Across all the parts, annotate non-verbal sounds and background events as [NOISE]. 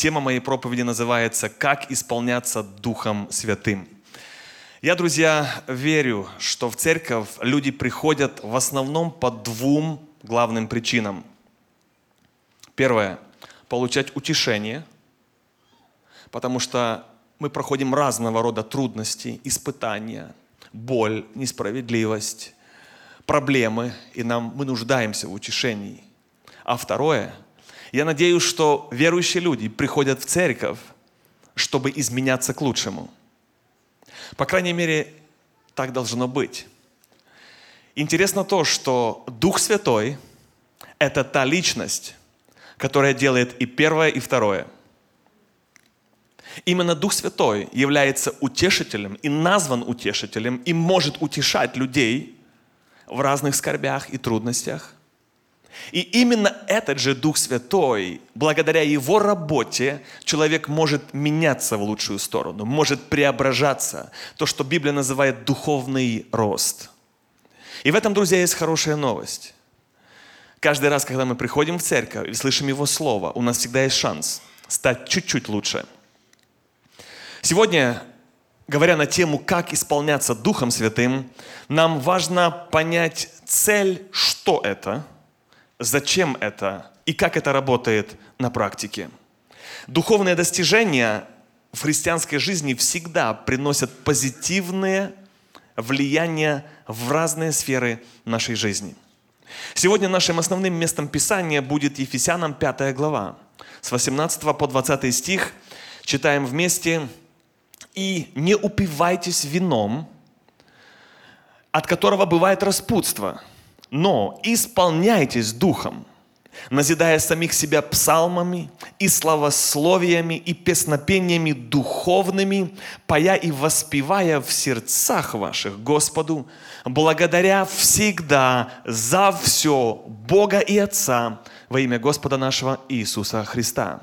Тема моей проповеди называется «Как исполняться Духом Святым». Я, друзья, верю, что в церковь люди приходят в основном по двум главным причинам. Первое – получать утешение, потому что мы проходим разного рода трудности, испытания, боль, несправедливость, проблемы, и нам, мы нуждаемся в утешении. А второе – я надеюсь, что верующие люди приходят в церковь, чтобы изменяться к лучшему. По крайней мере, так должно быть. Интересно то, что Дух Святой – это та личность, которая делает и первое, и второе. Именно Дух Святой является утешителем и назван утешителем и может утешать людей в разных скорбях и трудностях – и именно этот же Дух Святой, благодаря Его работе, человек может меняться в лучшую сторону, может преображаться. То, что Библия называет духовный рост. И в этом, друзья, есть хорошая новость. Каждый раз, когда мы приходим в церковь и слышим Его Слово, у нас всегда есть шанс стать чуть-чуть лучше. Сегодня, говоря на тему, как исполняться Духом Святым, нам важно понять цель, что это – зачем это и как это работает на практике. Духовные достижения в христианской жизни всегда приносят позитивные влияния в разные сферы нашей жизни. Сегодня нашим основным местом Писания будет Ефесянам 5 глава. С 18 по 20 стих читаем вместе. «И не упивайтесь вином, от которого бывает распутство, но исполняйтесь духом, назидая самих себя псалмами и славословиями и песнопениями духовными, поя и воспевая в сердцах ваших Господу, благодаря всегда за все Бога и Отца во имя Господа нашего Иисуса Христа.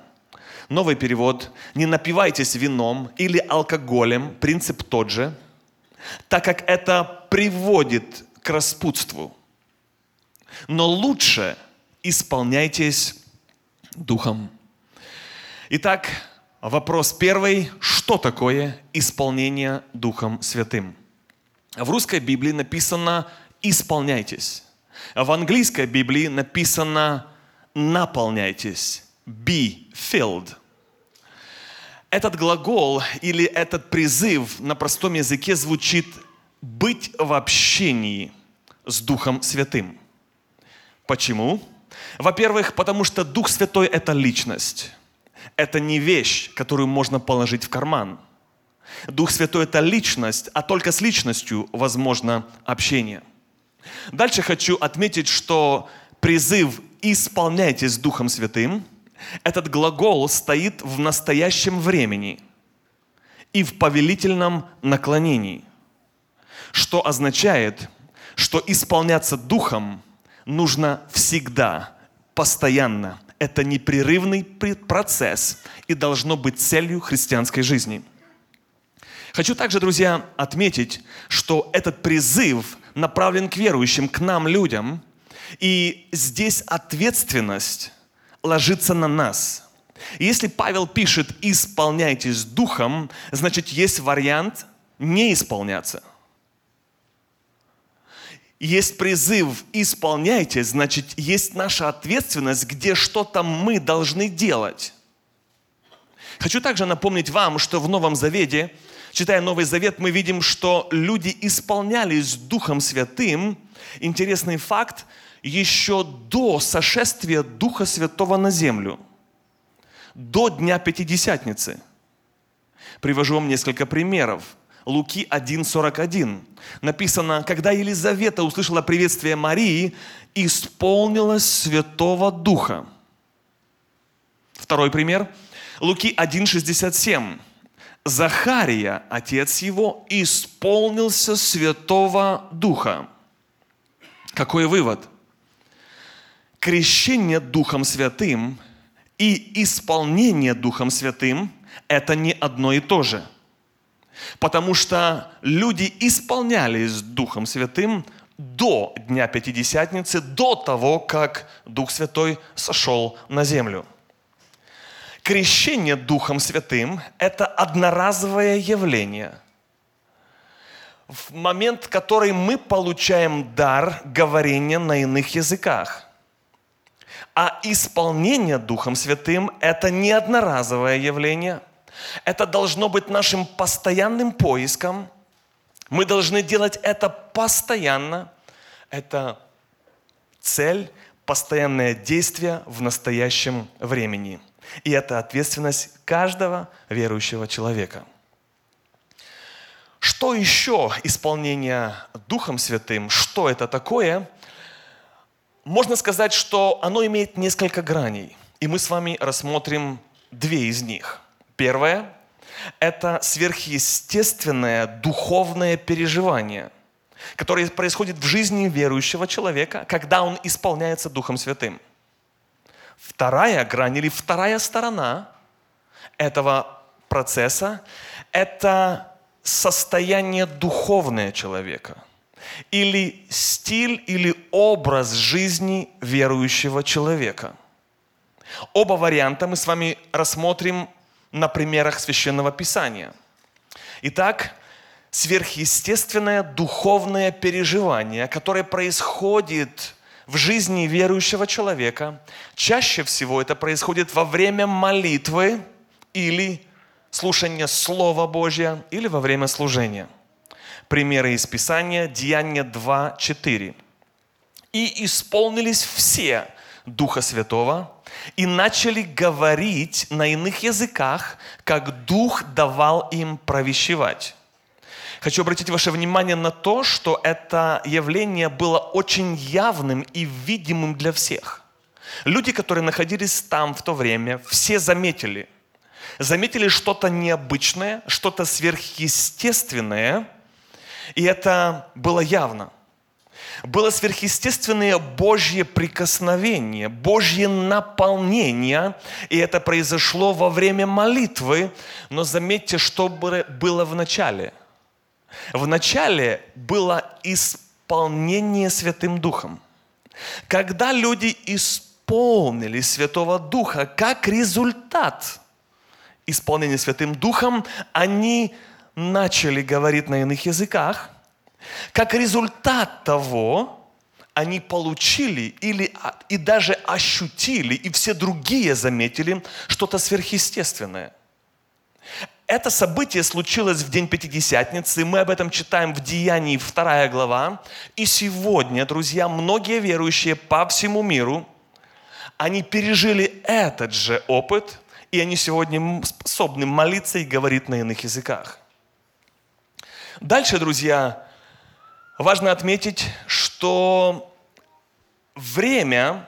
Новый перевод. Не напивайтесь вином или алкоголем, принцип тот же, так как это приводит к распутству – но лучше исполняйтесь Духом. Итак, вопрос первый. Что такое исполнение Духом Святым? В русской Библии написано «исполняйтесь». В английской Библии написано «наполняйтесь». Be filled. Этот глагол или этот призыв на простом языке звучит «быть в общении с Духом Святым». Почему? Во-первых, потому что Дух Святой – это личность. Это не вещь, которую можно положить в карман. Дух Святой – это личность, а только с личностью возможно общение. Дальше хочу отметить, что призыв «исполняйтесь Духом Святым» этот глагол стоит в настоящем времени и в повелительном наклонении, что означает, что исполняться Духом – нужно всегда, постоянно. Это непрерывный процесс и должно быть целью христианской жизни. Хочу также, друзья, отметить, что этот призыв направлен к верующим, к нам, людям. И здесь ответственность ложится на нас. если Павел пишет «исполняйтесь духом», значит, есть вариант не исполняться – есть призыв «исполняйте», значит, есть наша ответственность, где что-то мы должны делать. Хочу также напомнить вам, что в Новом Завете, читая Новый Завет, мы видим, что люди исполнялись Духом Святым. Интересный факт, еще до сошествия Духа Святого на землю, до Дня Пятидесятницы. Привожу вам несколько примеров. Луки 1.41. Написано, когда Елизавета услышала приветствие Марии, исполнилась Святого Духа. Второй пример. Луки 1.67. Захария, отец его, исполнился Святого Духа. Какой вывод? Крещение Духом Святым и исполнение Духом Святым – это не одно и то же – Потому что люди исполнялись Духом Святым до Дня Пятидесятницы, до того, как Дух Святой сошел на землю. Крещение Духом Святым – это одноразовое явление. В момент, в который мы получаем дар говорения на иных языках. А исполнение Духом Святым – это не одноразовое явление. Это должно быть нашим постоянным поиском. Мы должны делать это постоянно. Это цель, постоянное действие в настоящем времени. И это ответственность каждого верующего человека. Что еще исполнение Духом Святым? Что это такое? Можно сказать, что оно имеет несколько граней. И мы с вами рассмотрим две из них. Первое – это сверхъестественное духовное переживание, которое происходит в жизни верующего человека, когда он исполняется Духом Святым. Вторая грань или вторая сторона этого процесса – это состояние духовное человека или стиль или образ жизни верующего человека. Оба варианта мы с вами рассмотрим на примерах Священного Писания. Итак, сверхъестественное духовное переживание, которое происходит в жизни верующего человека, чаще всего это происходит во время молитвы или слушания Слова Божьего или во время служения. Примеры из Писания, Деяния 2, 4. «И исполнились все Духа Святого, и начали говорить на иных языках, как Дух давал им провещевать». Хочу обратить ваше внимание на то, что это явление было очень явным и видимым для всех. Люди, которые находились там в то время, все заметили. Заметили что-то необычное, что-то сверхъестественное, и это было явно. Было сверхъестественное Божье прикосновение, Божье наполнение, и это произошло во время молитвы, но заметьте, что было в начале – Вначале было исполнение Святым Духом. Когда люди исполнили Святого Духа, как результат исполнения Святым Духом, они начали говорить на иных языках. Как результат того, они получили или и даже ощутили, и все другие заметили что-то сверхъестественное. Это событие случилось в день Пятидесятницы, мы об этом читаем в Деянии 2 глава. И сегодня, друзья, многие верующие по всему миру, они пережили этот же опыт, и они сегодня способны молиться и говорить на иных языках. Дальше, друзья, важно отметить, что время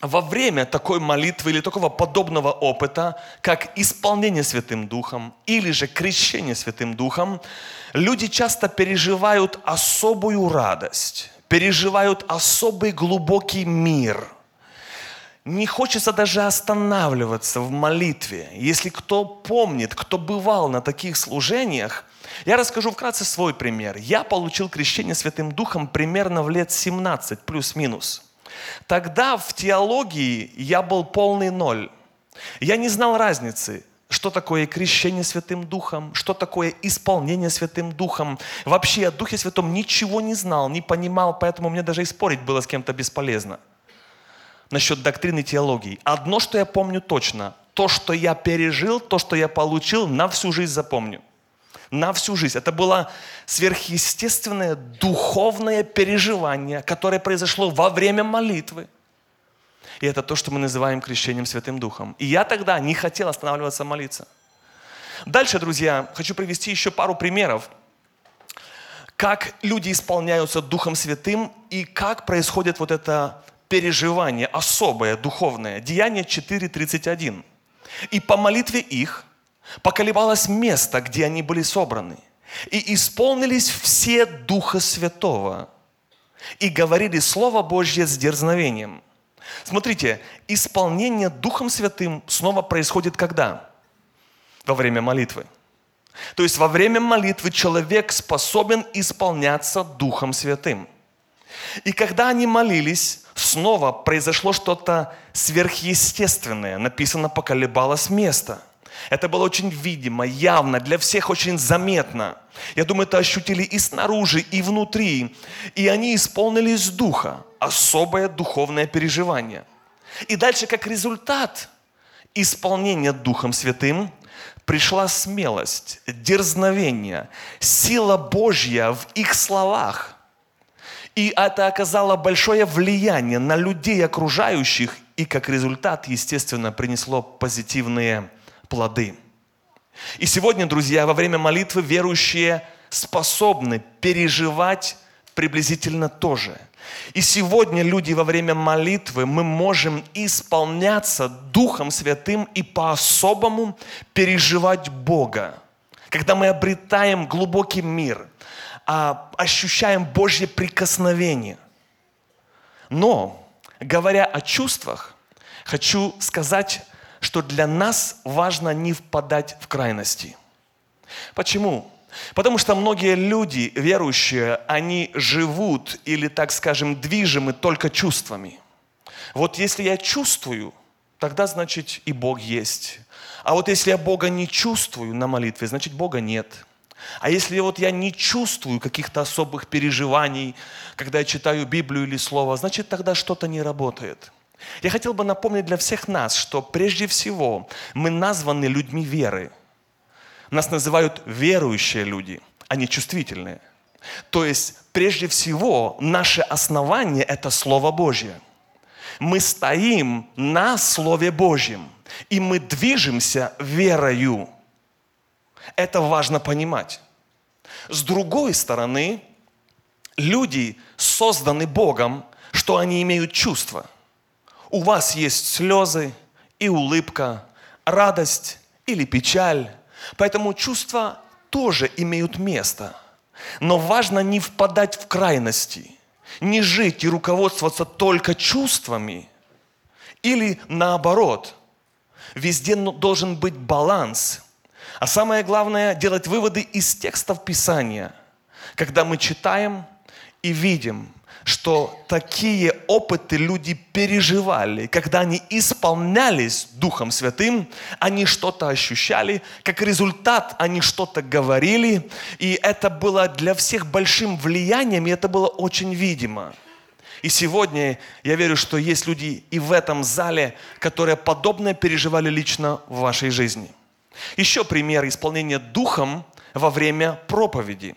во время такой молитвы или такого подобного опыта, как исполнение Святым Духом или же крещение Святым Духом, люди часто переживают особую радость, переживают особый глубокий мир. Не хочется даже останавливаться в молитве. Если кто помнит, кто бывал на таких служениях, я расскажу вкратце свой пример. Я получил крещение Святым Духом примерно в лет 17, плюс-минус – Тогда в теологии я был полный ноль. Я не знал разницы, что такое крещение Святым Духом, что такое исполнение Святым Духом. Вообще о Духе Святом ничего не знал, не понимал, поэтому мне даже и спорить было с кем-то бесполезно. Насчет доктрины теологии. Одно, что я помню точно, то, что я пережил, то, что я получил, на всю жизнь запомню на всю жизнь. Это было сверхъестественное духовное переживание, которое произошло во время молитвы. И это то, что мы называем крещением Святым Духом. И я тогда не хотел останавливаться молиться. Дальше, друзья, хочу привести еще пару примеров, как люди исполняются Духом Святым и как происходит вот это переживание особое, духовное. Деяние 4.31. «И по молитве их поколебалось место, где они были собраны. И исполнились все Духа Святого. И говорили Слово Божье с дерзновением. Смотрите, исполнение Духом Святым снова происходит когда? Во время молитвы. То есть во время молитвы человек способен исполняться Духом Святым. И когда они молились, снова произошло что-то сверхъестественное. Написано, поколебалось место. Это было очень видимо, явно, для всех очень заметно. Я думаю, это ощутили и снаружи, и внутри. И они исполнились духа. Особое духовное переживание. И дальше, как результат исполнения Духом Святым, пришла смелость, дерзновение, сила Божья в их словах. И это оказало большое влияние на людей окружающих, и как результат, естественно, принесло позитивные плоды. И сегодня, друзья, во время молитвы верующие способны переживать приблизительно то же. И сегодня люди во время молитвы мы можем исполняться Духом Святым и по-особому переживать Бога. Когда мы обретаем глубокий мир, а, ощущаем Божье прикосновение. Но, говоря о чувствах, хочу сказать что для нас важно не впадать в крайности. Почему? Потому что многие люди, верующие, они живут или, так скажем, движимы только чувствами. Вот если я чувствую, тогда значит и Бог есть. А вот если я Бога не чувствую на молитве, значит Бога нет. А если вот я не чувствую каких-то особых переживаний, когда я читаю Библию или Слово, значит тогда что-то не работает. Я хотел бы напомнить для всех нас, что прежде всего мы названы людьми веры. Нас называют верующие люди, а не чувствительные. То есть, прежде всего, наше основание – это Слово Божье. Мы стоим на Слове Божьем, и мы движемся верою. Это важно понимать. С другой стороны, люди созданы Богом, что они имеют чувства – у вас есть слезы и улыбка, радость или печаль. Поэтому чувства тоже имеют место. Но важно не впадать в крайности, не жить и руководствоваться только чувствами. Или наоборот, везде должен быть баланс. А самое главное, делать выводы из текстов Писания, когда мы читаем и видим – что такие опыты люди переживали. Когда они исполнялись Духом Святым, они что-то ощущали, как результат они что-то говорили, и это было для всех большим влиянием, и это было очень видимо. И сегодня я верю, что есть люди и в этом зале, которые подобное переживали лично в вашей жизни. Еще пример исполнения Духом во время проповеди.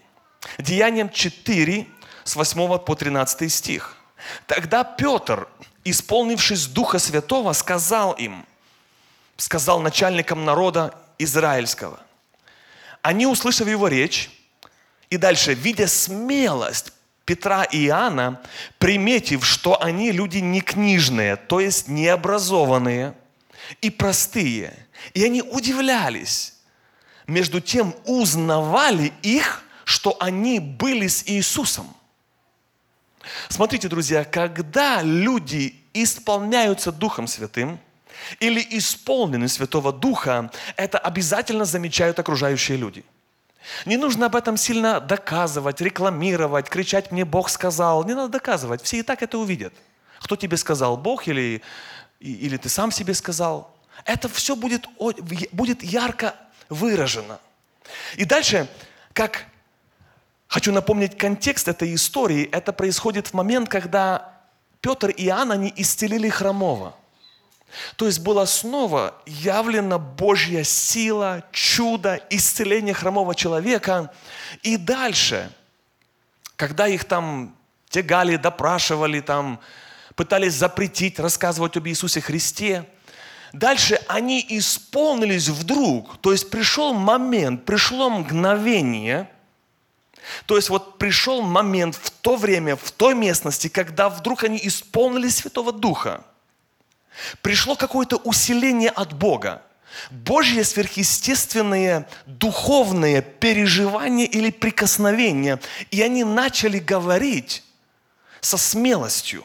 Деянием 4, с 8 по 13 стих. Тогда Петр, исполнившись Духа Святого, сказал им, сказал начальникам народа израильского. Они, услышав его речь, и дальше, видя смелость Петра и Иоанна, приметив, что они люди не книжные, то есть необразованные и простые, и они удивлялись, между тем узнавали их, что они были с Иисусом. Смотрите, друзья, когда люди исполняются Духом Святым или исполнены Святого Духа, это обязательно замечают окружающие люди. Не нужно об этом сильно доказывать, рекламировать, кричать «мне Бог сказал». Не надо доказывать, все и так это увидят. Кто тебе сказал, Бог или, или ты сам себе сказал. Это все будет, будет ярко выражено. И дальше, как Хочу напомнить контекст этой истории. Это происходит в момент, когда Петр и Иоанн, они исцелили хромого. То есть была снова явлена Божья сила, чудо, исцеление хромого человека. И дальше, когда их там тягали, допрашивали, там, пытались запретить рассказывать об Иисусе Христе, дальше они исполнились вдруг. То есть пришел момент, пришло мгновение – то есть вот пришел момент в то время, в той местности, когда вдруг они исполнили Святого Духа. Пришло какое-то усиление от Бога. Божье сверхъестественное духовное переживание или прикосновение. И они начали говорить со смелостью.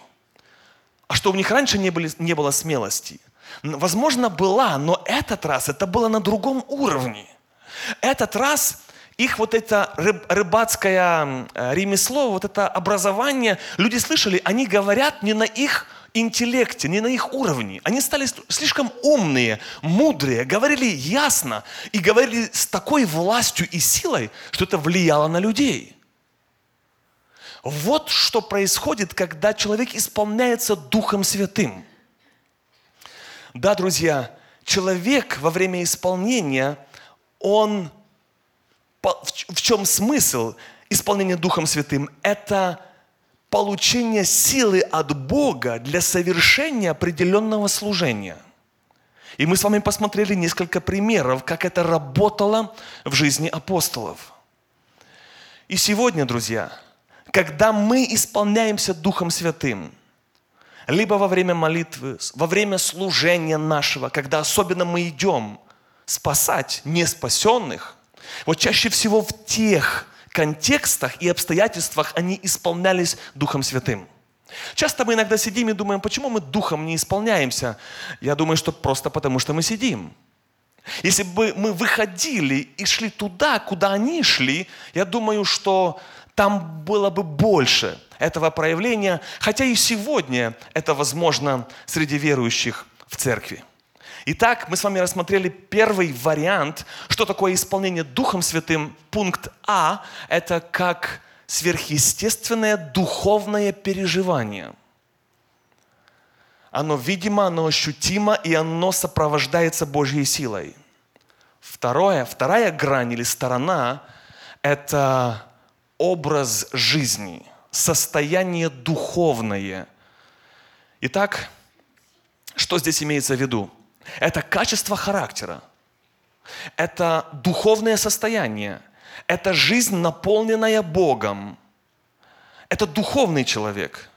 А что у них раньше не, были, не было смелости? Возможно, была, но этот раз это было на другом уровне. Этот раз их вот это рыбацкое ремесло, вот это образование, люди слышали, они говорят не на их интеллекте, не на их уровне. Они стали слишком умные, мудрые, говорили ясно и говорили с такой властью и силой, что это влияло на людей. Вот что происходит, когда человек исполняется Духом Святым. Да, друзья, человек во время исполнения, он в чем смысл исполнения Духом Святым? Это получение силы от Бога для совершения определенного служения. И мы с вами посмотрели несколько примеров, как это работало в жизни апостолов. И сегодня, друзья, когда мы исполняемся Духом Святым, либо во время молитвы, во время служения нашего, когда особенно мы идем спасать неспасенных, вот чаще всего в тех контекстах и обстоятельствах они исполнялись Духом Святым. Часто мы иногда сидим и думаем, почему мы Духом не исполняемся? Я думаю, что просто потому, что мы сидим. Если бы мы выходили и шли туда, куда они шли, я думаю, что там было бы больше этого проявления, хотя и сегодня это возможно среди верующих в церкви. Итак, мы с вами рассмотрели первый вариант, что такое исполнение Духом Святым. Пункт А – это как сверхъестественное духовное переживание. Оно видимо, оно ощутимо, и оно сопровождается Божьей силой. Второе, вторая грань или сторона – это образ жизни, состояние духовное. Итак, что здесь имеется в виду? Это качество характера. Это духовное состояние. Это жизнь, наполненная Богом. Это духовный человек.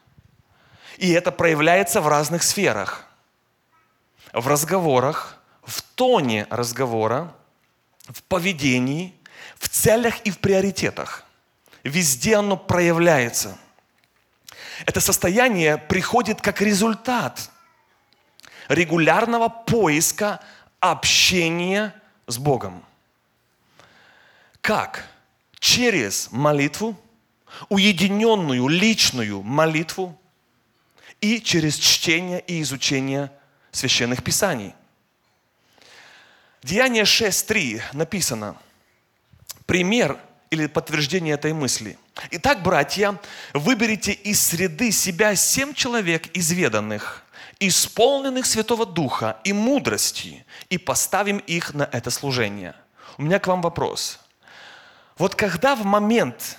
И это проявляется в разных сферах. В разговорах, в тоне разговора, в поведении, в целях и в приоритетах. Везде оно проявляется. Это состояние приходит как результат – регулярного поиска общения с Богом. Как? Через молитву, уединенную личную молитву и через чтение и изучение священных писаний. Деяние 6.3 написано. Пример или подтверждение этой мысли. Итак, братья, выберите из среды себя семь человек изведанных, исполненных Святого Духа и мудрости, и поставим их на это служение. У меня к вам вопрос. Вот когда в момент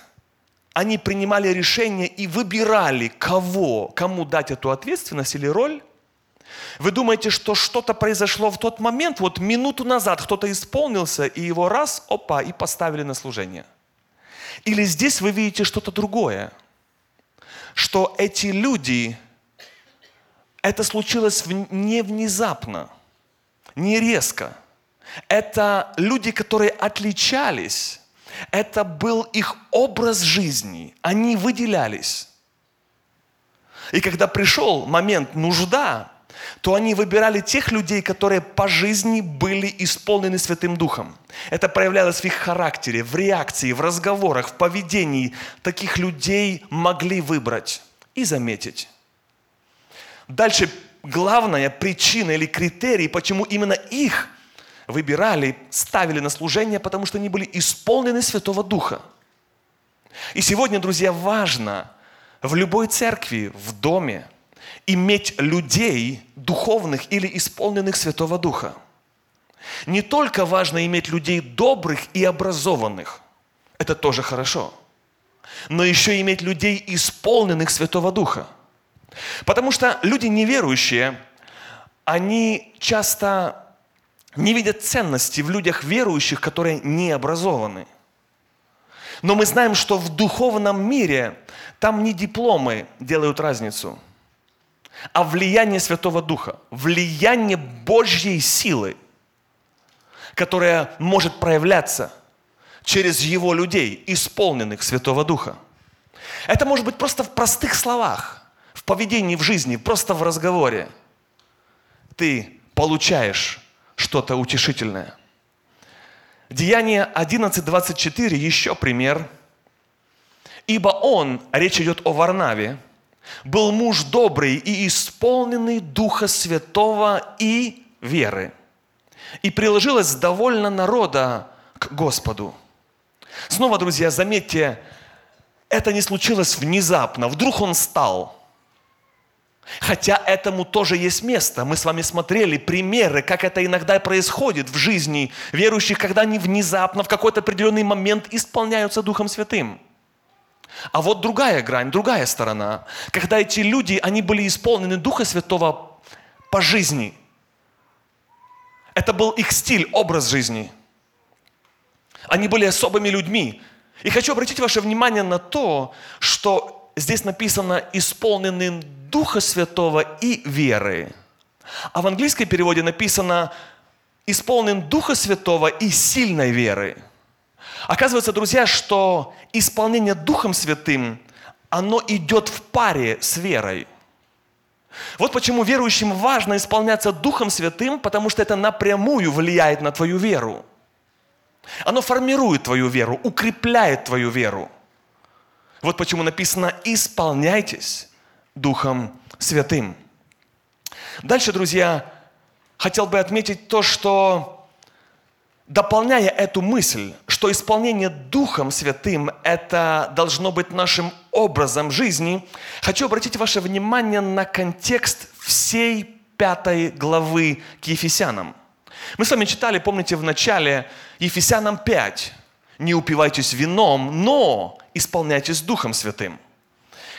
они принимали решение и выбирали, кого, кому дать эту ответственность или роль, вы думаете, что что-то произошло в тот момент, вот минуту назад кто-то исполнился, и его раз, опа, и поставили на служение. Или здесь вы видите что-то другое, что эти люди это случилось не внезапно, не резко. Это люди, которые отличались. Это был их образ жизни. Они выделялись. И когда пришел момент нужда, то они выбирали тех людей, которые по жизни были исполнены Святым Духом. Это проявлялось в их характере, в реакции, в разговорах, в поведении. Таких людей могли выбрать и заметить. Дальше главная причина или критерий, почему именно их выбирали, ставили на служение, потому что они были исполнены Святого Духа. И сегодня, друзья, важно в любой церкви, в доме, иметь людей духовных или исполненных Святого Духа. Не только важно иметь людей добрых и образованных, это тоже хорошо, но еще иметь людей исполненных Святого Духа – Потому что люди неверующие, они часто не видят ценности в людях верующих, которые не образованы. Но мы знаем, что в духовном мире там не дипломы делают разницу, а влияние Святого Духа, влияние Божьей силы, которая может проявляться через Его людей, исполненных Святого Духа. Это может быть просто в простых словах в поведении, в жизни, просто в разговоре, ты получаешь что-то утешительное. Деяние 11.24, еще пример. Ибо он, речь идет о Варнаве, был муж добрый и исполненный Духа Святого и веры. И приложилось довольно народа к Господу. Снова, друзья, заметьте, это не случилось внезапно. Вдруг он стал. Хотя этому тоже есть место. Мы с вами смотрели примеры, как это иногда происходит в жизни верующих, когда они внезапно в какой-то определенный момент исполняются Духом Святым. А вот другая грань, другая сторона, когда эти люди, они были исполнены Духа Святого по жизни. Это был их стиль, образ жизни. Они были особыми людьми. И хочу обратить ваше внимание на то, что здесь написано «исполненным Духа Святого и веры». А в английском переводе написано «исполнен Духа Святого и сильной веры». Оказывается, друзья, что исполнение Духом Святым, оно идет в паре с верой. Вот почему верующим важно исполняться Духом Святым, потому что это напрямую влияет на твою веру. Оно формирует твою веру, укрепляет твою веру. Вот почему написано «исполняйтесь Духом Святым». Дальше, друзья, хотел бы отметить то, что дополняя эту мысль, что исполнение Духом Святым – это должно быть нашим образом жизни, хочу обратить ваше внимание на контекст всей пятой главы к Ефесянам. Мы с вами читали, помните, в начале Ефесянам 5. «Не упивайтесь вином, но исполняйтесь Духом Святым».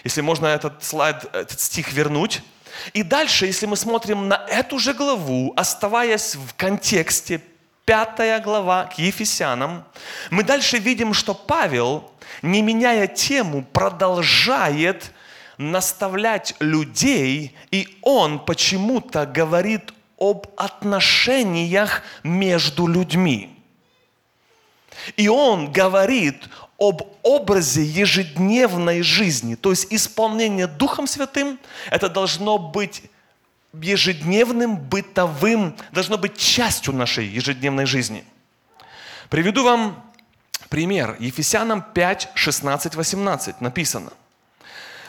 Если можно этот слайд, этот стих вернуть. И дальше, если мы смотрим на эту же главу, оставаясь в контексте пятая глава к Ефесянам, мы дальше видим, что Павел, не меняя тему, продолжает наставлять людей, и он почему-то говорит об отношениях между людьми. И он говорит об образе ежедневной жизни. То есть исполнение Духом Святым, это должно быть ежедневным, бытовым, должно быть частью нашей ежедневной жизни. Приведу вам пример. Ефесянам 5, 16, 18 написано.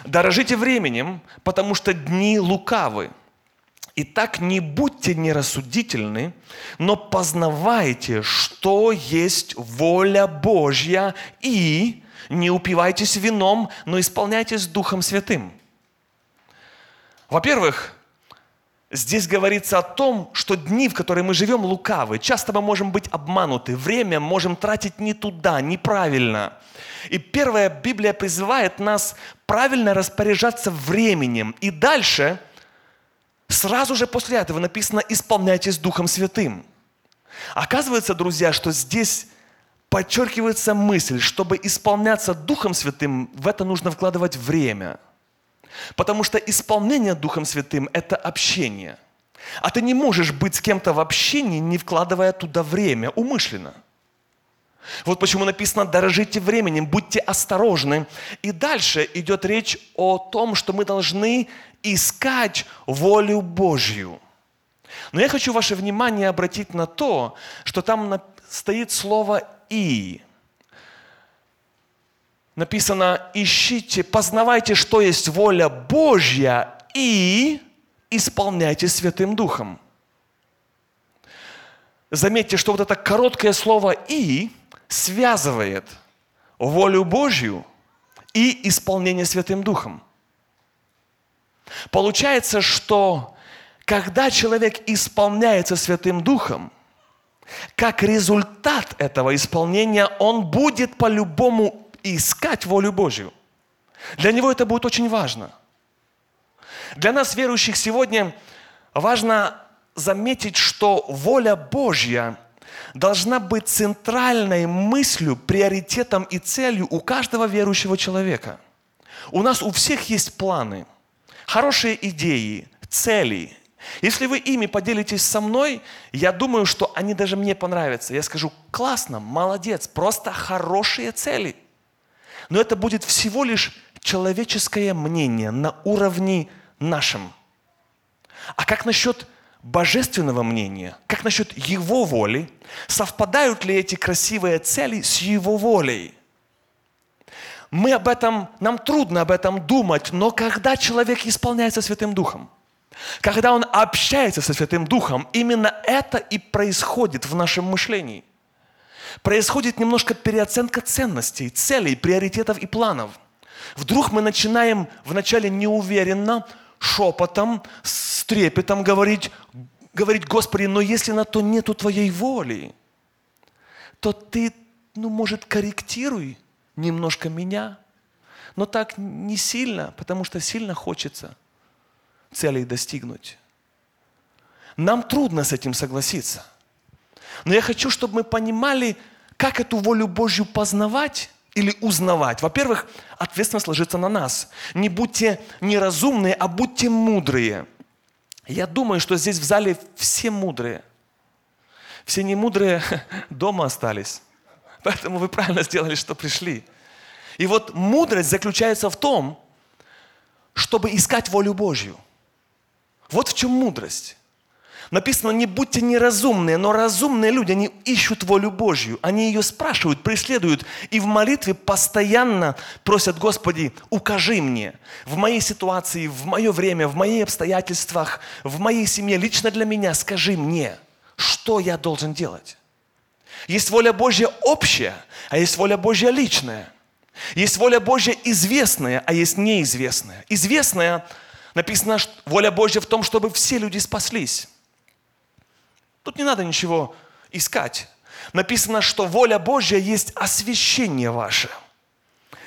«Дорожите временем, потому что дни лукавы. Итак, не будьте нерассудительны, но познавайте, что есть воля Божья, и не упивайтесь вином, но исполняйтесь Духом Святым». Во-первых, Здесь говорится о том, что дни, в которые мы живем, лукавы. Часто мы можем быть обмануты. Время можем тратить не туда, неправильно. И первая Библия призывает нас правильно распоряжаться временем. И дальше, сразу же после этого написано «исполняйтесь Духом Святым». Оказывается, друзья, что здесь подчеркивается мысль, чтобы исполняться Духом Святым, в это нужно вкладывать время – Потому что исполнение Духом Святым – это общение. А ты не можешь быть с кем-то в общении, не вкладывая туда время, умышленно. Вот почему написано «дорожите временем, будьте осторожны». И дальше идет речь о том, что мы должны искать волю Божью. Но я хочу ваше внимание обратить на то, что там стоит слово «и» написано, ищите, познавайте, что есть воля Божья и исполняйте Святым Духом. Заметьте, что вот это короткое слово «и» связывает волю Божью и исполнение Святым Духом. Получается, что когда человек исполняется Святым Духом, как результат этого исполнения, он будет по-любому искать волю Божью. Для него это будет очень важно. Для нас, верующих, сегодня важно заметить, что воля Божья должна быть центральной мыслью, приоритетом и целью у каждого верующего человека. У нас у всех есть планы, хорошие идеи, цели. Если вы ими поделитесь со мной, я думаю, что они даже мне понравятся. Я скажу, классно, молодец, просто хорошие цели – но это будет всего лишь человеческое мнение на уровне нашем. А как насчет божественного мнения, как насчет Его воли, совпадают ли эти красивые цели с Его волей. Мы об этом, нам трудно об этом думать, но когда человек исполняется Святым Духом, когда он общается со Святым Духом, именно это и происходит в нашем мышлении. Происходит немножко переоценка ценностей, целей, приоритетов и планов. Вдруг мы начинаем вначале неуверенно, шепотом, с трепетом говорить, говорить, Господи, но если на то нету Твоей воли, то Ты, ну, может, корректируй немножко меня, но так не сильно, потому что сильно хочется целей достигнуть. Нам трудно с этим согласиться. Но я хочу, чтобы мы понимали, как эту волю Божью познавать или узнавать. Во-первых, ответственность ложится на нас. Не будьте неразумные, а будьте мудрые. Я думаю, что здесь в зале все мудрые. Все немудрые [LAUGHS] дома остались. Поэтому вы правильно сделали, что пришли. И вот мудрость заключается в том, чтобы искать волю Божью. Вот в чем мудрость. Написано, не будьте неразумные, но разумные люди, они ищут волю Божью. Они ее спрашивают, преследуют. И в молитве постоянно просят, Господи, укажи мне в моей ситуации, в мое время, в моих обстоятельствах, в моей семье, лично для меня, скажи мне, что я должен делать. Есть воля Божья общая, а есть воля Божья личная. Есть воля Божья известная, а есть неизвестная. Известная, написано, воля Божья в том, чтобы все люди спаслись. Тут не надо ничего искать. Написано, что воля Божья есть освящение ваше.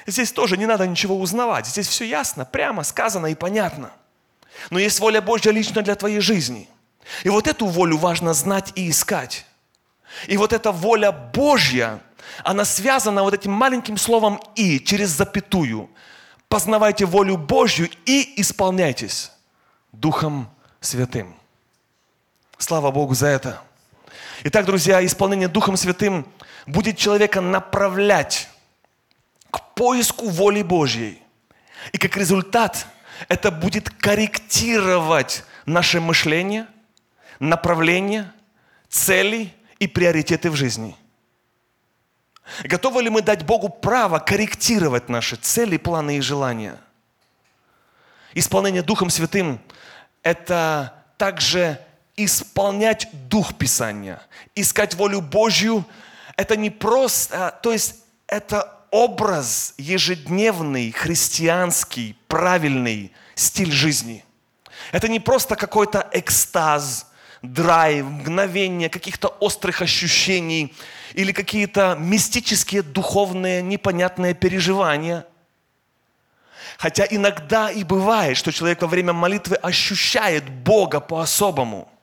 Здесь тоже не надо ничего узнавать. Здесь все ясно, прямо сказано и понятно. Но есть воля Божья лично для твоей жизни. И вот эту волю важно знать и искать. И вот эта воля Божья, она связана вот этим маленьким словом «и» через запятую. Познавайте волю Божью и исполняйтесь Духом Святым. Слава Богу за это. Итак, друзья, исполнение Духом Святым будет человека направлять к поиску воли Божьей. И как результат это будет корректировать наше мышление, направление, цели и приоритеты в жизни. Готовы ли мы дать Богу право корректировать наши цели, планы и желания? Исполнение Духом Святым – это также исполнять Дух Писания, искать волю Божью, это не просто, то есть это образ ежедневный, христианский, правильный стиль жизни. Это не просто какой-то экстаз, драйв, мгновение каких-то острых ощущений или какие-то мистические, духовные, непонятные переживания. Хотя иногда и бывает, что человек во время молитвы ощущает Бога по-особому –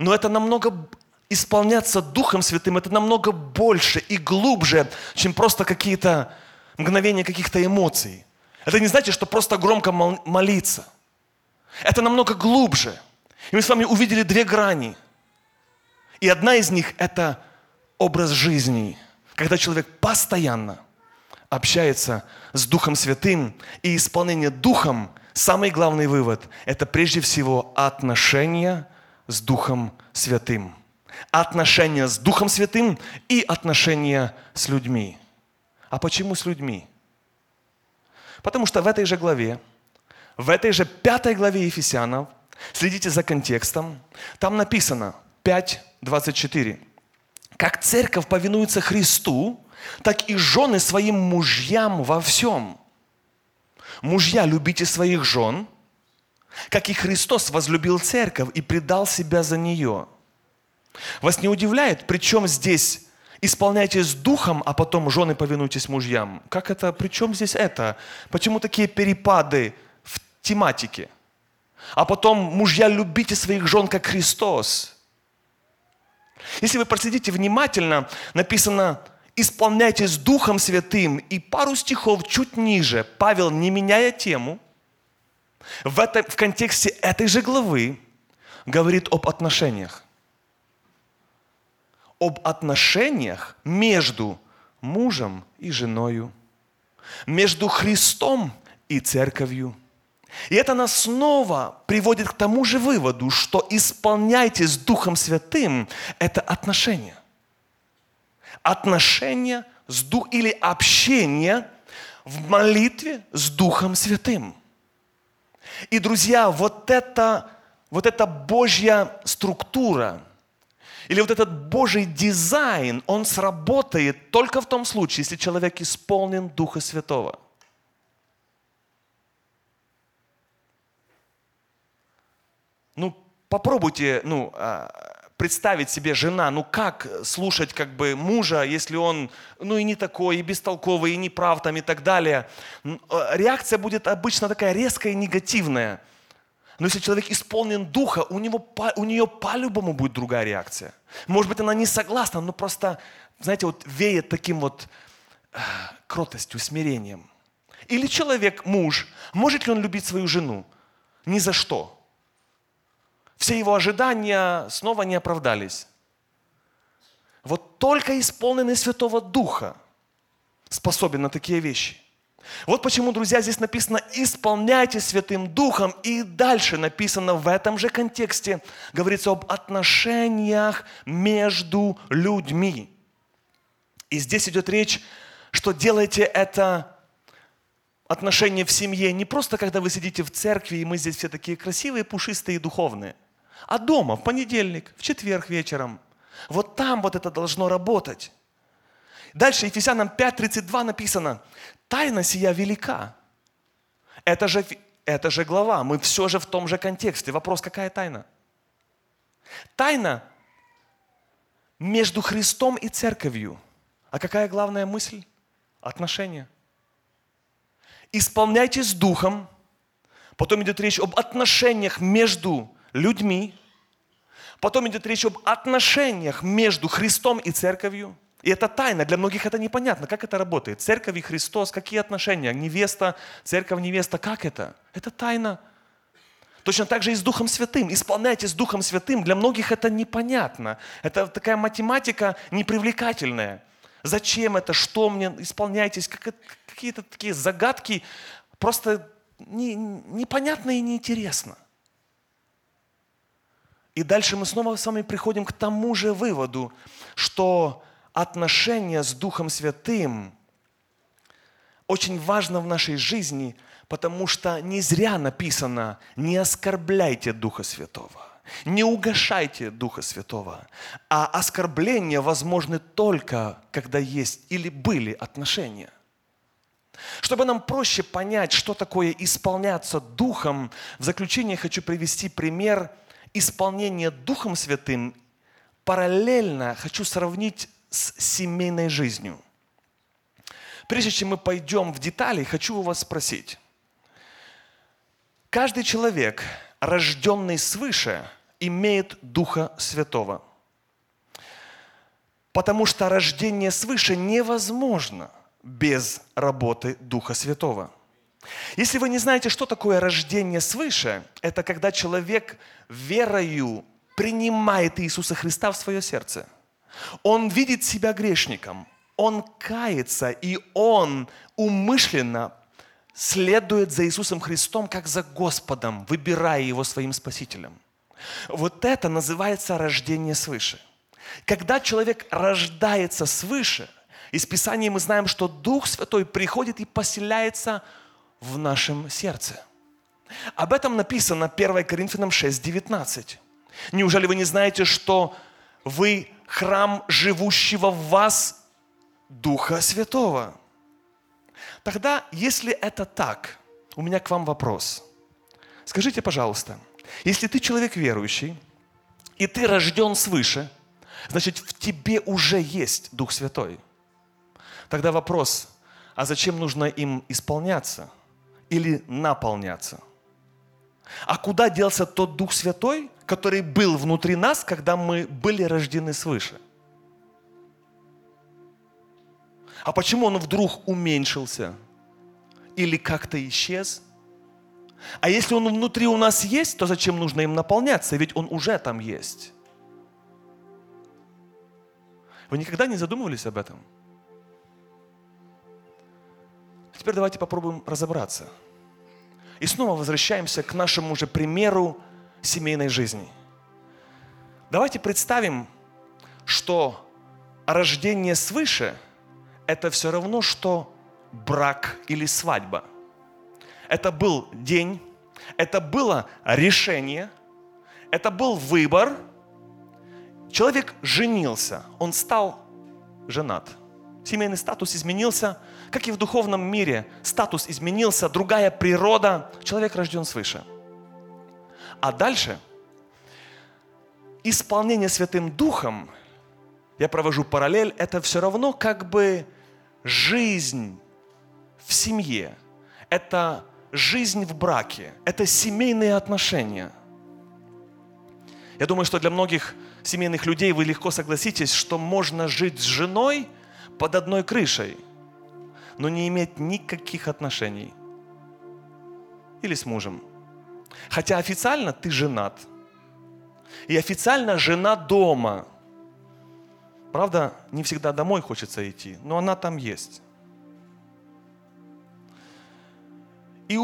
но это намного исполняться Духом Святым, это намного больше и глубже, чем просто какие-то мгновения каких-то эмоций. Это не значит, что просто громко молиться. Это намного глубже. И мы с вами увидели две грани. И одна из них – это образ жизни, когда человек постоянно общается с Духом Святым, и исполнение Духом, самый главный вывод – это прежде всего отношения с Духом Святым. Отношения с Духом Святым и отношения с людьми. А почему с людьми? Потому что в этой же главе, в этой же пятой главе Ефесянов, следите за контекстом, там написано 5.24. Как церковь повинуется Христу, так и жены своим мужьям во всем. Мужья, любите своих жен – как и Христос возлюбил церковь и предал себя за нее. Вас не удивляет, причем здесь исполняйтесь духом, а потом жены повинуйтесь мужьям? Как это, причем здесь это? Почему такие перепады в тематике? А потом мужья любите своих жен, как Христос. Если вы проследите внимательно, написано «исполняйтесь Духом Святым». И пару стихов чуть ниже Павел, не меняя тему – в, этом, в контексте этой же главы говорит об отношениях. Об отношениях между мужем и женою, между Христом и церковью. И это нас снова приводит к тому же выводу, что исполняйтесь Духом Святым – это отношения. Отношения с Дух или общение в молитве с Духом Святым. И, друзья, вот это, вот эта Божья структура или вот этот Божий дизайн, он сработает только в том случае, если человек исполнен Духа Святого – Ну, попробуйте, ну, а, представить себе жена, ну как слушать как бы мужа, если он, ну и не такой, и бестолковый, и не прав там и так далее. А, реакция будет обычно такая резкая и негативная. Но если человек исполнен духа, у, него, у нее по-любому будет другая реакция. Может быть, она не согласна, но просто, знаете, вот веет таким вот а, кротостью, смирением. Или человек, муж, может ли он любить свою жену? Ни за что все его ожидания снова не оправдались. Вот только исполненный Святого Духа способен на такие вещи. Вот почему, друзья, здесь написано «исполняйте Святым Духом», и дальше написано в этом же контексте, говорится об отношениях между людьми. И здесь идет речь, что делайте это отношения в семье не просто, когда вы сидите в церкви, и мы здесь все такие красивые, пушистые и духовные – а дома в понедельник, в четверг вечером. Вот там вот это должно работать. Дальше Ефесянам 5.32 написано, тайна сия велика. Это же, это же глава, мы все же в том же контексте. Вопрос, какая тайна? Тайна между Христом и церковью. А какая главная мысль? Отношения. Исполняйтесь духом. Потом идет речь об отношениях между людьми. Потом идет речь об отношениях между Христом и церковью. И это тайна, для многих это непонятно, как это работает. Церковь и Христос, какие отношения? Невеста, церковь, невеста, как это? Это тайна. Точно так же и с Духом Святым. Исполняйте с Духом Святым. Для многих это непонятно. Это такая математика непривлекательная. Зачем это? Что мне? Исполняйтесь. Как, какие-то такие загадки просто не, непонятно и неинтересно. И дальше мы снова с вами приходим к тому же выводу, что отношения с Духом Святым очень важно в нашей жизни, потому что не зря написано «не оскорбляйте Духа Святого». Не угошайте Духа Святого. А оскорбления возможны только, когда есть или были отношения. Чтобы нам проще понять, что такое исполняться Духом, в заключение хочу привести пример – исполнение Духом Святым параллельно хочу сравнить с семейной жизнью. Прежде чем мы пойдем в детали, хочу у вас спросить. Каждый человек, рожденный свыше, имеет Духа Святого. Потому что рождение свыше невозможно без работы Духа Святого – если вы не знаете, что такое рождение свыше, это когда человек верою принимает Иисуса Христа в свое сердце. Он видит себя грешником, он кается, и он умышленно следует за Иисусом Христом, как за Господом, выбирая Его своим Спасителем. Вот это называется рождение свыше. Когда человек рождается свыше, из Писания мы знаем, что Дух Святой приходит и поселяется в нашем сердце. Об этом написано 1 Коринфянам 6, 19. Неужели вы не знаете, что вы храм живущего в вас Духа Святого? Тогда, если это так, у меня к вам вопрос. Скажите, пожалуйста, если ты человек верующий, и ты рожден свыше, значит, в тебе уже есть Дух Святой. Тогда вопрос, а зачем нужно им исполняться – или наполняться. А куда делся тот Дух Святой, который был внутри нас, когда мы были рождены свыше? А почему он вдруг уменьшился? Или как-то исчез? А если он внутри у нас есть, то зачем нужно им наполняться? Ведь он уже там есть. Вы никогда не задумывались об этом? Теперь давайте попробуем разобраться. И снова возвращаемся к нашему же примеру семейной жизни. Давайте представим, что рождение свыше – это все равно, что брак или свадьба. Это был день, это было решение, это был выбор. Человек женился, он стал женат. Семейный статус изменился, как и в духовном мире. Статус изменился, другая природа. Человек рожден свыше. А дальше исполнение Святым Духом, я провожу параллель, это все равно как бы жизнь в семье. Это жизнь в браке. Это семейные отношения. Я думаю, что для многих семейных людей вы легко согласитесь, что можно жить с женой под одной крышей, но не иметь никаких отношений. Или с мужем. Хотя официально ты женат. И официально жена дома. Правда, не всегда домой хочется идти, но она там есть. И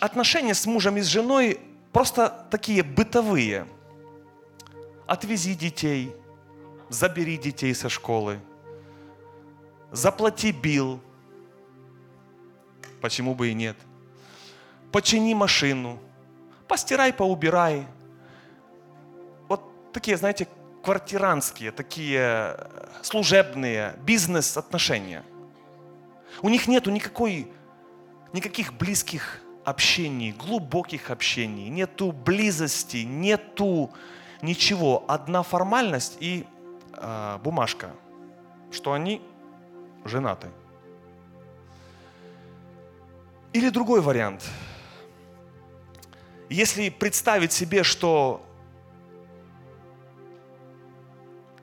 отношения с мужем и с женой просто такие бытовые. Отвези детей, забери детей со школы, заплати бил, почему бы и нет, почини машину, постирай, поубирай. Вот такие, знаете, квартиранские, такие э, служебные бизнес-отношения. У них нету никакой, никаких близких общений, глубоких общений, нету близости, нету ничего. Одна формальность и э, бумажка, что они женаты. Или другой вариант. Если представить себе, что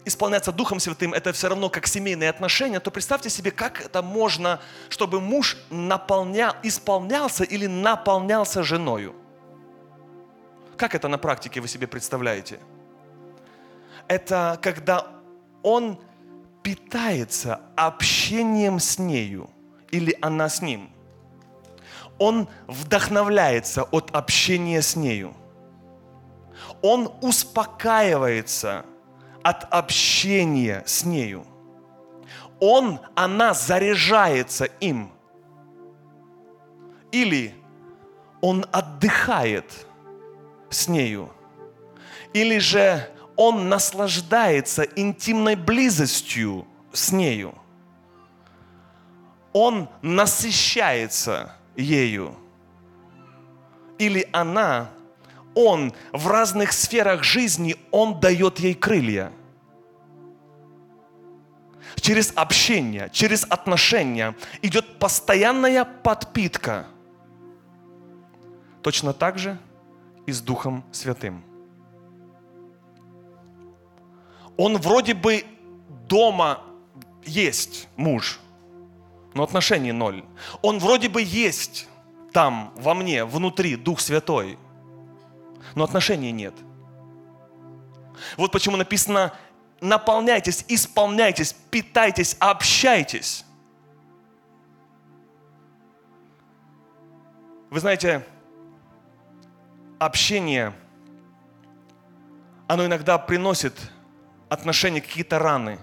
исполняться Духом Святым, это все равно как семейные отношения, то представьте себе, как это можно, чтобы муж наполнял, исполнялся или наполнялся женою. Как это на практике вы себе представляете? Это когда он питается общением с нею или она с ним. Он вдохновляется от общения с нею. Он успокаивается от общения с нею. Он, она заряжается им. Или он отдыхает с нею. Или же он наслаждается интимной близостью с нею. Он насыщается ею. Или она он в разных сферах жизни, Он дает ей крылья. Через общение, через отношения идет постоянная подпитка. Точно так же и с Духом Святым. Он вроде бы дома есть муж, но отношений ноль. Он вроде бы есть там, во мне, внутри, Дух Святой – но отношений нет. Вот почему написано, наполняйтесь, исполняйтесь, питайтесь, общайтесь. Вы знаете, общение, оно иногда приносит отношения какие-то раны.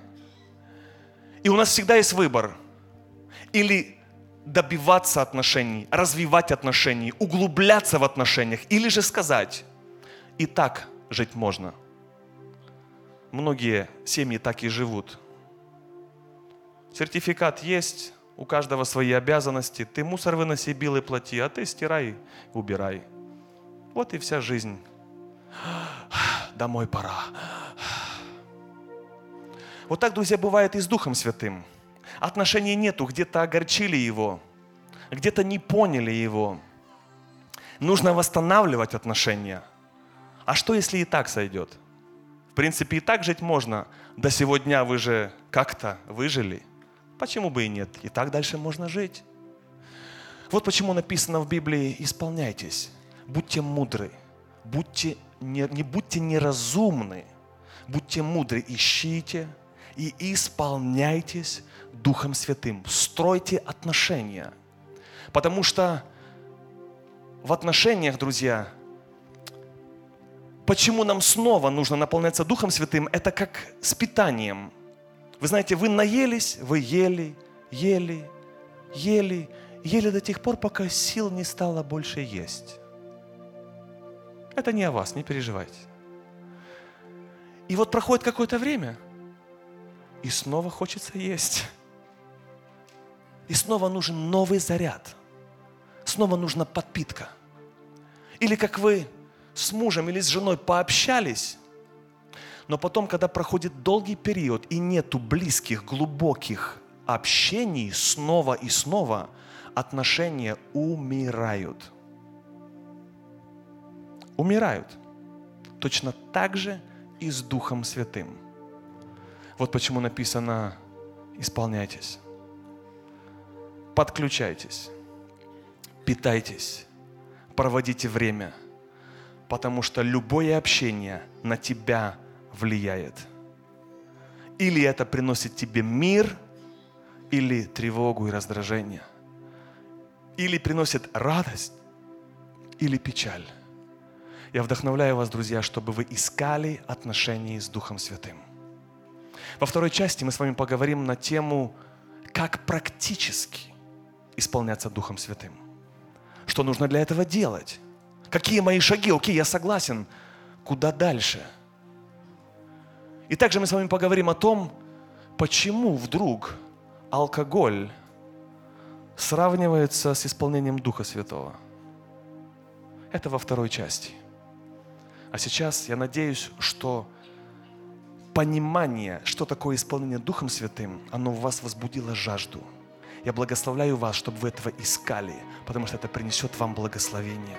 И у нас всегда есть выбор. Или добиваться отношений, развивать отношения, углубляться в отношениях, или же сказать, и так жить можно. Многие семьи так и живут. Сертификат есть, у каждого свои обязанности. Ты мусор выноси, бил и плати, а ты стирай, убирай. Вот и вся жизнь. Домой пора. Вот так, друзья, бывает и с Духом Святым. Отношений нету, где-то огорчили его, где-то не поняли его. Нужно восстанавливать отношения – а что, если и так сойдет? В принципе, и так жить можно. До сегодня вы же как-то выжили. Почему бы и нет? И так дальше можно жить. Вот почему написано в Библии «исполняйтесь, будьте мудры, будьте, не, не будьте неразумны, будьте мудры, ищите и исполняйтесь Духом Святым, стройте отношения». Потому что в отношениях, друзья, почему нам снова нужно наполняться Духом Святым, это как с питанием. Вы знаете, вы наелись, вы ели, ели, ели, ели до тех пор, пока сил не стало больше есть. Это не о вас, не переживайте. И вот проходит какое-то время, и снова хочется есть. И снова нужен новый заряд. Снова нужна подпитка. Или как вы с мужем или с женой пообщались, но потом, когда проходит долгий период и нету близких, глубоких общений, снова и снова отношения умирают. Умирают. Точно так же и с Духом Святым. Вот почему написано «исполняйтесь» подключайтесь, питайтесь, проводите время, потому что любое общение на тебя влияет. Или это приносит тебе мир, или тревогу и раздражение. Или приносит радость, или печаль. Я вдохновляю вас, друзья, чтобы вы искали отношения с Духом Святым. Во второй части мы с вами поговорим на тему, как практически исполняться Духом Святым. Что нужно для этого делать? Какие мои шаги? Окей, я согласен. Куда дальше? И также мы с вами поговорим о том, почему вдруг алкоголь сравнивается с исполнением Духа Святого. Это во второй части. А сейчас я надеюсь, что понимание, что такое исполнение Духом Святым, оно в вас возбудило жажду – я благословляю вас, чтобы вы этого искали, потому что это принесет вам благословение.